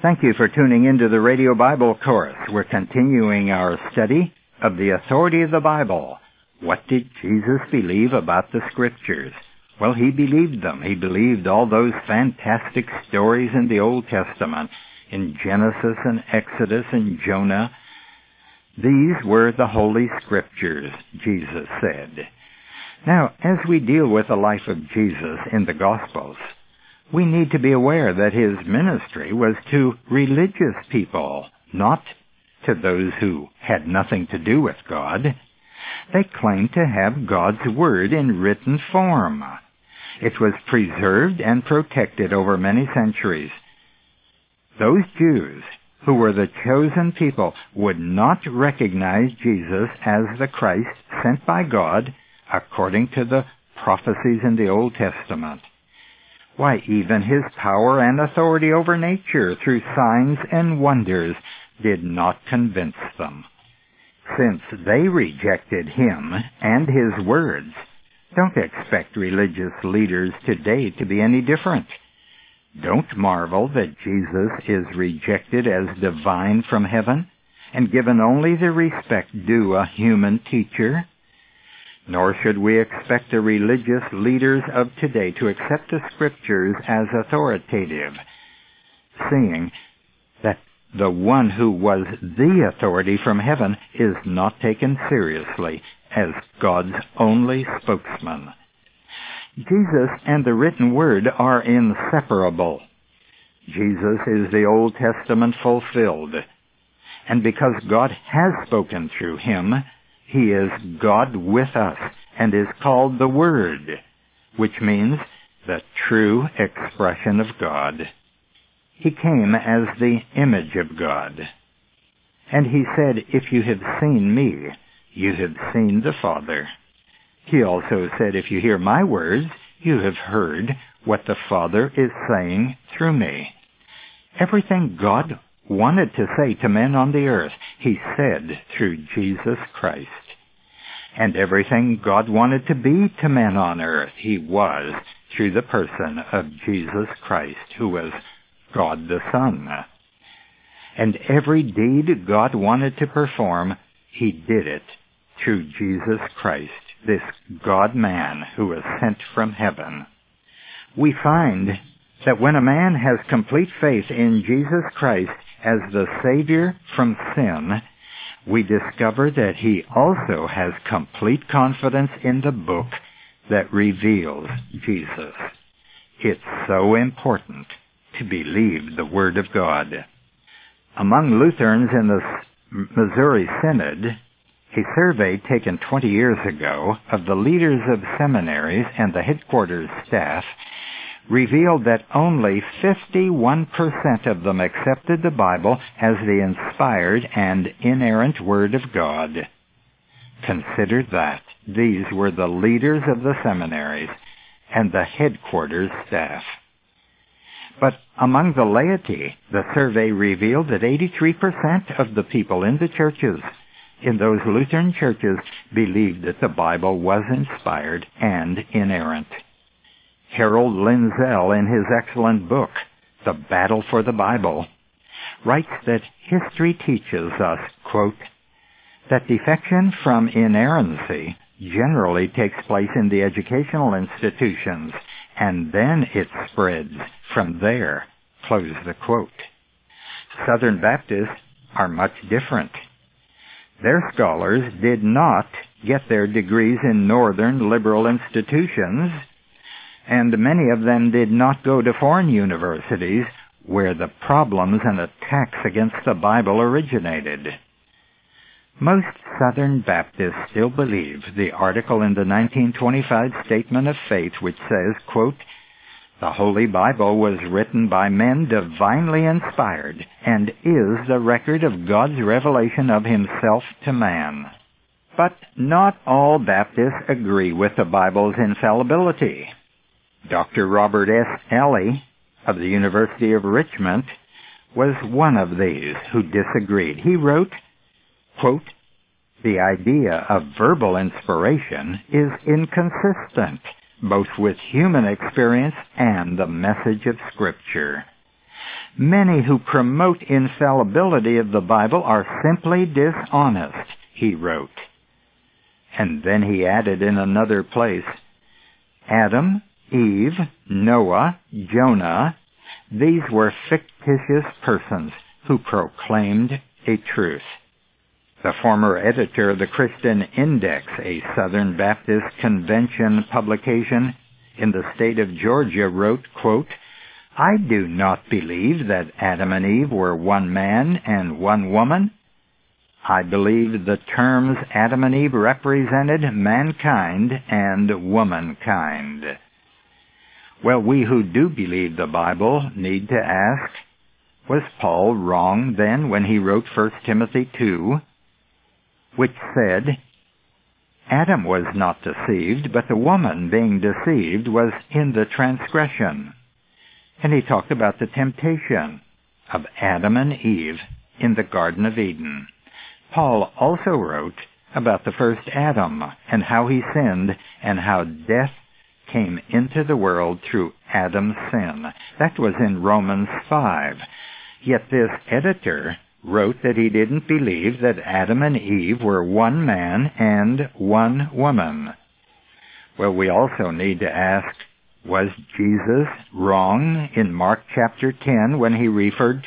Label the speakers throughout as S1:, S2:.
S1: Thank you for tuning into the Radio Bible Course. We're continuing our study of the authority of the Bible. What did Jesus believe about the Scriptures? Well, he believed them. He believed all those fantastic stories in the Old Testament, in Genesis and Exodus and Jonah. These were the Holy Scriptures, Jesus said. Now, as we deal with the life of Jesus in the Gospels, we need to be aware that his ministry was to religious people, not to those who had nothing to do with God. They claimed to have God's Word in written form. It was preserved and protected over many centuries. Those Jews who were the chosen people would not recognize Jesus as the Christ sent by God according to the prophecies in the Old Testament. Why, even his power and authority over nature through signs and wonders did not convince them. Since they rejected him and his words, don't expect religious leaders today to be any different. Don't marvel that Jesus is rejected as divine from heaven and given only the respect due a human teacher. Nor should we expect the religious leaders of today to accept the scriptures as authoritative, seeing that the one who was the authority from heaven is not taken seriously as God's only spokesman. Jesus and the written word are inseparable. Jesus is the Old Testament fulfilled. And because God has spoken through him, he is God with us and is called the Word, which means the true expression of God. He came as the image of God. And he said, If you have seen me, you have seen the Father. He also said, If you hear my words, you have heard what the Father is saying through me. Everything God wanted to say to men on the earth, he said through Jesus Christ. And everything God wanted to be to men on earth, he was through the person of Jesus Christ, who was God the Son. And every deed God wanted to perform, he did it through Jesus Christ, this God-man who was sent from heaven. We find that when a man has complete faith in Jesus Christ as the Savior from sin, we discover that he also has complete confidence in the book that reveals Jesus. It's so important to believe the Word of God. Among Lutherans in the Missouri Synod, a survey taken 20 years ago of the leaders of seminaries and the headquarters staff revealed that only 51% of them accepted the Bible as the inspired and inerrant Word of God. Consider that. These were the leaders of the seminaries and the headquarters staff. But among the laity, the survey revealed that 83% of the people in the churches, in those Lutheran churches, believed that the Bible was inspired and inerrant. Harold Lindsell, in his excellent book, The Battle for the Bible, writes that history teaches us, quote, that defection from inerrancy generally takes place in the educational institutions, and then it spreads from there. Close the quote. Southern Baptists are much different. Their scholars did not get their degrees in northern liberal institutions, and many of them did not go to foreign universities where the problems and attacks against the Bible originated. Most Southern Baptists still believe the article in the 1925 Statement of Faith which says, quote, the Holy Bible was written by men divinely inspired and is the record of God's revelation of himself to man. But not all Baptists agree with the Bible's infallibility. Dr. Robert S. Alley of the University of Richmond was one of these who disagreed. He wrote, quote, the idea of verbal inspiration is inconsistent both with human experience and the message of Scripture. Many who promote infallibility of the Bible are simply dishonest, he wrote. And then he added in another place, Adam, Eve, Noah, Jonah, these were fictitious persons who proclaimed a truth. The former editor of the Christian Index, a Southern Baptist Convention publication in the state of Georgia, wrote, quote, I do not believe that Adam and Eve were one man and one woman. I believe the terms Adam and Eve represented mankind and womankind. Well, we who do believe the Bible need to ask, was Paul wrong then when he wrote 1 Timothy 2? which said, Adam was not deceived, but the woman being deceived was in the transgression. And he talked about the temptation of Adam and Eve in the Garden of Eden. Paul also wrote about the first Adam and how he sinned and how death came into the world through Adam's sin. That was in Romans 5. Yet this editor wrote that he didn't believe that Adam and Eve were one man and one woman. Well, we also need to ask, was Jesus wrong in Mark chapter 10 when he referred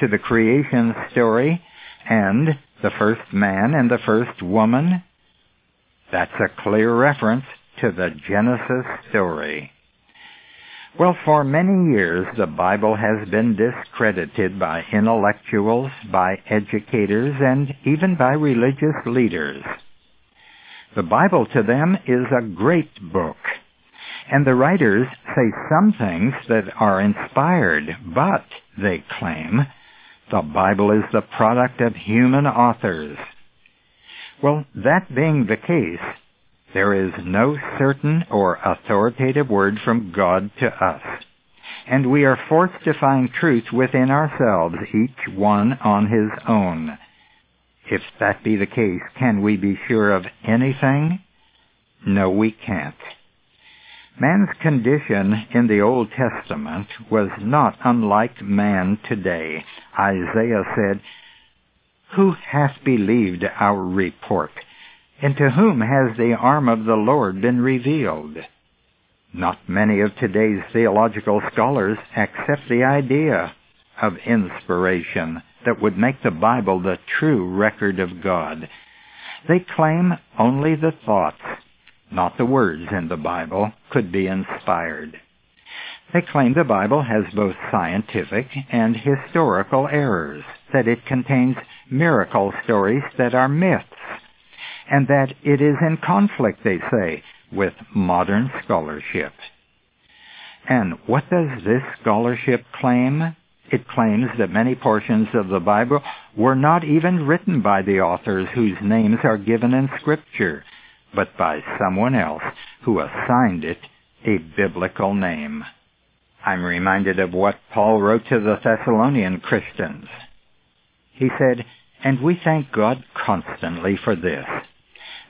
S1: to the creation story and the first man and the first woman? That's a clear reference to the Genesis story. Well, for many years, the Bible has been discredited by intellectuals, by educators, and even by religious leaders. The Bible to them is a great book, and the writers say some things that are inspired, but, they claim, the Bible is the product of human authors. Well, that being the case, there is no certain or authoritative word from God to us. And we are forced to find truth within ourselves, each one on his own. If that be the case, can we be sure of anything? No, we can't. Man's condition in the Old Testament was not unlike man today. Isaiah said, Who hath believed our report? And to whom has the arm of the Lord been revealed? Not many of today's theological scholars accept the idea of inspiration that would make the Bible the true record of God. They claim only the thoughts, not the words in the Bible, could be inspired. They claim the Bible has both scientific and historical errors, that it contains miracle stories that are myths, and that it is in conflict, they say, with modern scholarship. And what does this scholarship claim? It claims that many portions of the Bible were not even written by the authors whose names are given in Scripture, but by someone else who assigned it a biblical name. I'm reminded of what Paul wrote to the Thessalonian Christians. He said, And we thank God constantly for this,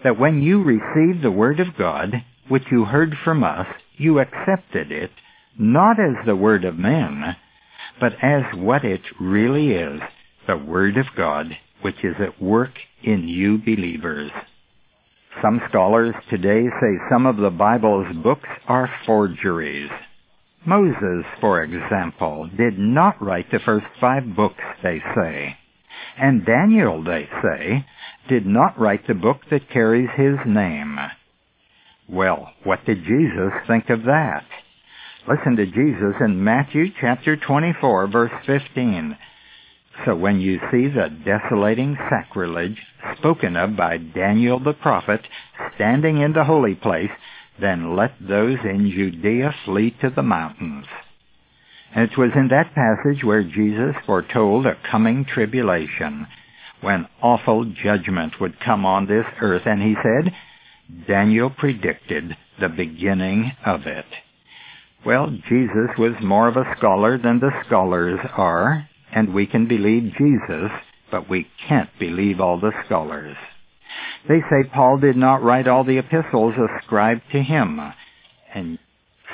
S1: that when you received the Word of God, which you heard from us, you accepted it, not as the Word of men, but as what it really is, the Word of God, which is at work in you believers. Some scholars today say some of the Bible's books are forgeries. Moses, for example, did not write the first five books, they say. And Daniel, they say, did not write the book that carries his name. Well, what did Jesus think of that? Listen to Jesus in Matthew chapter 24 verse 15. So when you see the desolating sacrilege spoken of by Daniel the prophet standing in the holy place, then let those in Judea flee to the mountains. And it was in that passage where Jesus foretold a coming tribulation when awful judgment would come on this earth. And he said, Daniel predicted the beginning of it. Well, Jesus was more of a scholar than the scholars are, and we can believe Jesus, but we can't believe all the scholars. They say Paul did not write all the epistles ascribed to him, and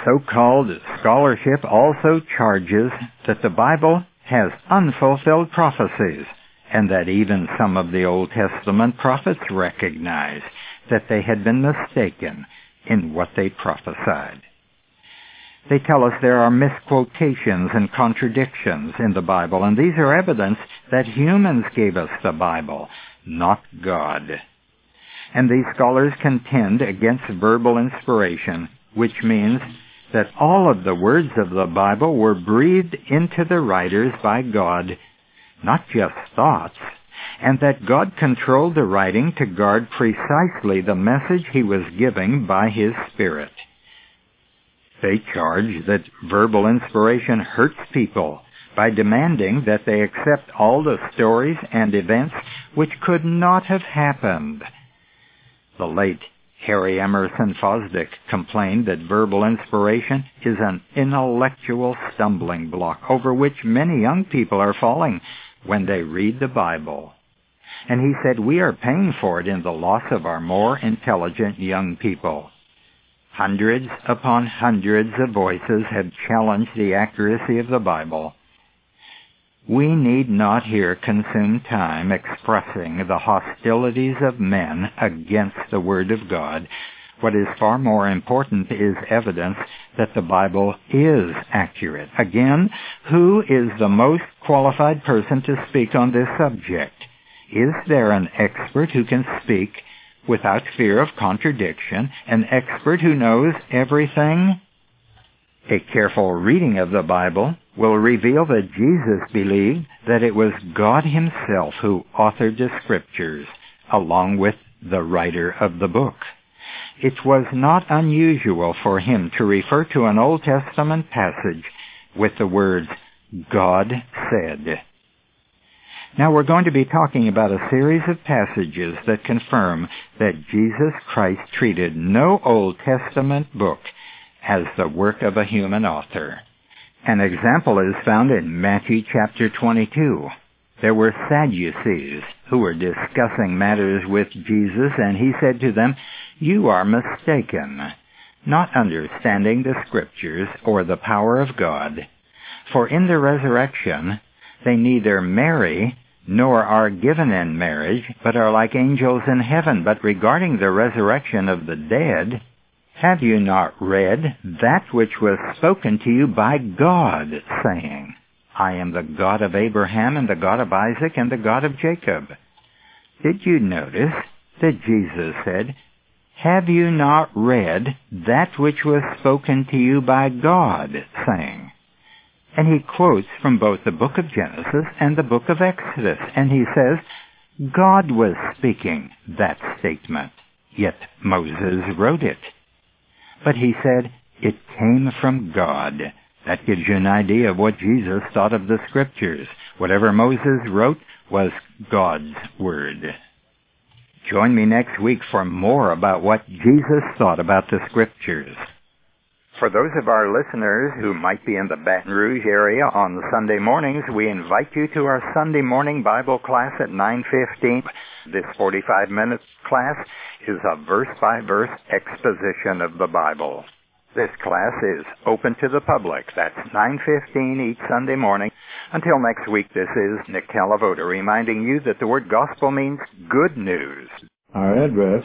S1: so-called scholarship also charges that the Bible has unfulfilled prophecies and that even some of the Old Testament prophets recognized that they had been mistaken in what they prophesied. They tell us there are misquotations and contradictions in the Bible, and these are evidence that humans gave us the Bible, not God. And these scholars contend against verbal inspiration, which means that all of the words of the Bible were breathed into the writers by God, not just thoughts, and that God controlled the writing to guard precisely the message he was giving by his Spirit. They charge that verbal inspiration hurts people by demanding that they accept all the stories and events which could not have happened. The late Harry Emerson Fosdick complained that verbal inspiration is an intellectual stumbling block over which many young people are falling when they read the Bible. And he said we are paying for it in the loss of our more intelligent young people. Hundreds upon hundreds of voices have challenged the accuracy of the Bible. We need not here consume time expressing the hostilities of men against the Word of God. What is far more important is evidence that the Bible is accurate. Again, who is the most qualified person to speak on this subject? Is there an expert who can speak without fear of contradiction, an expert who knows everything? A careful reading of the Bible will reveal that Jesus believed that it was God himself who authored the scriptures along with the writer of the book. It was not unusual for him to refer to an Old Testament passage with the words, God said. Now we're going to be talking about a series of passages that confirm that Jesus Christ treated no Old Testament book as the work of a human author. An example is found in Matthew chapter 22. There were Sadducees who were discussing matters with Jesus and he said to them, You are mistaken, not understanding the scriptures or the power of God. For in the resurrection they neither marry nor are given in marriage, but are like angels in heaven. But regarding the resurrection of the dead, have you not read that which was spoken to you by God, saying, I am the God of Abraham and the God of Isaac and the God of Jacob? Did you notice that Jesus said, Have you not read that which was spoken to you by God, saying, and he quotes from both the book of Genesis and the book of Exodus. And he says, God was speaking that statement, yet Moses wrote it. But he said, it came from God. That gives you an idea of what Jesus thought of the scriptures. Whatever Moses wrote was God's word. Join me next week for more about what Jesus thought about the scriptures. For those of our listeners who might be in the Baton Rouge area on Sunday mornings, we invite you to our Sunday morning Bible class at 9:15. This 45-minute class is a verse-by-verse exposition of the Bible. This class is open to the public. That's 9:15 each Sunday morning. Until next week, this is Nick Calavoda reminding you that the word gospel means good news.
S2: Our address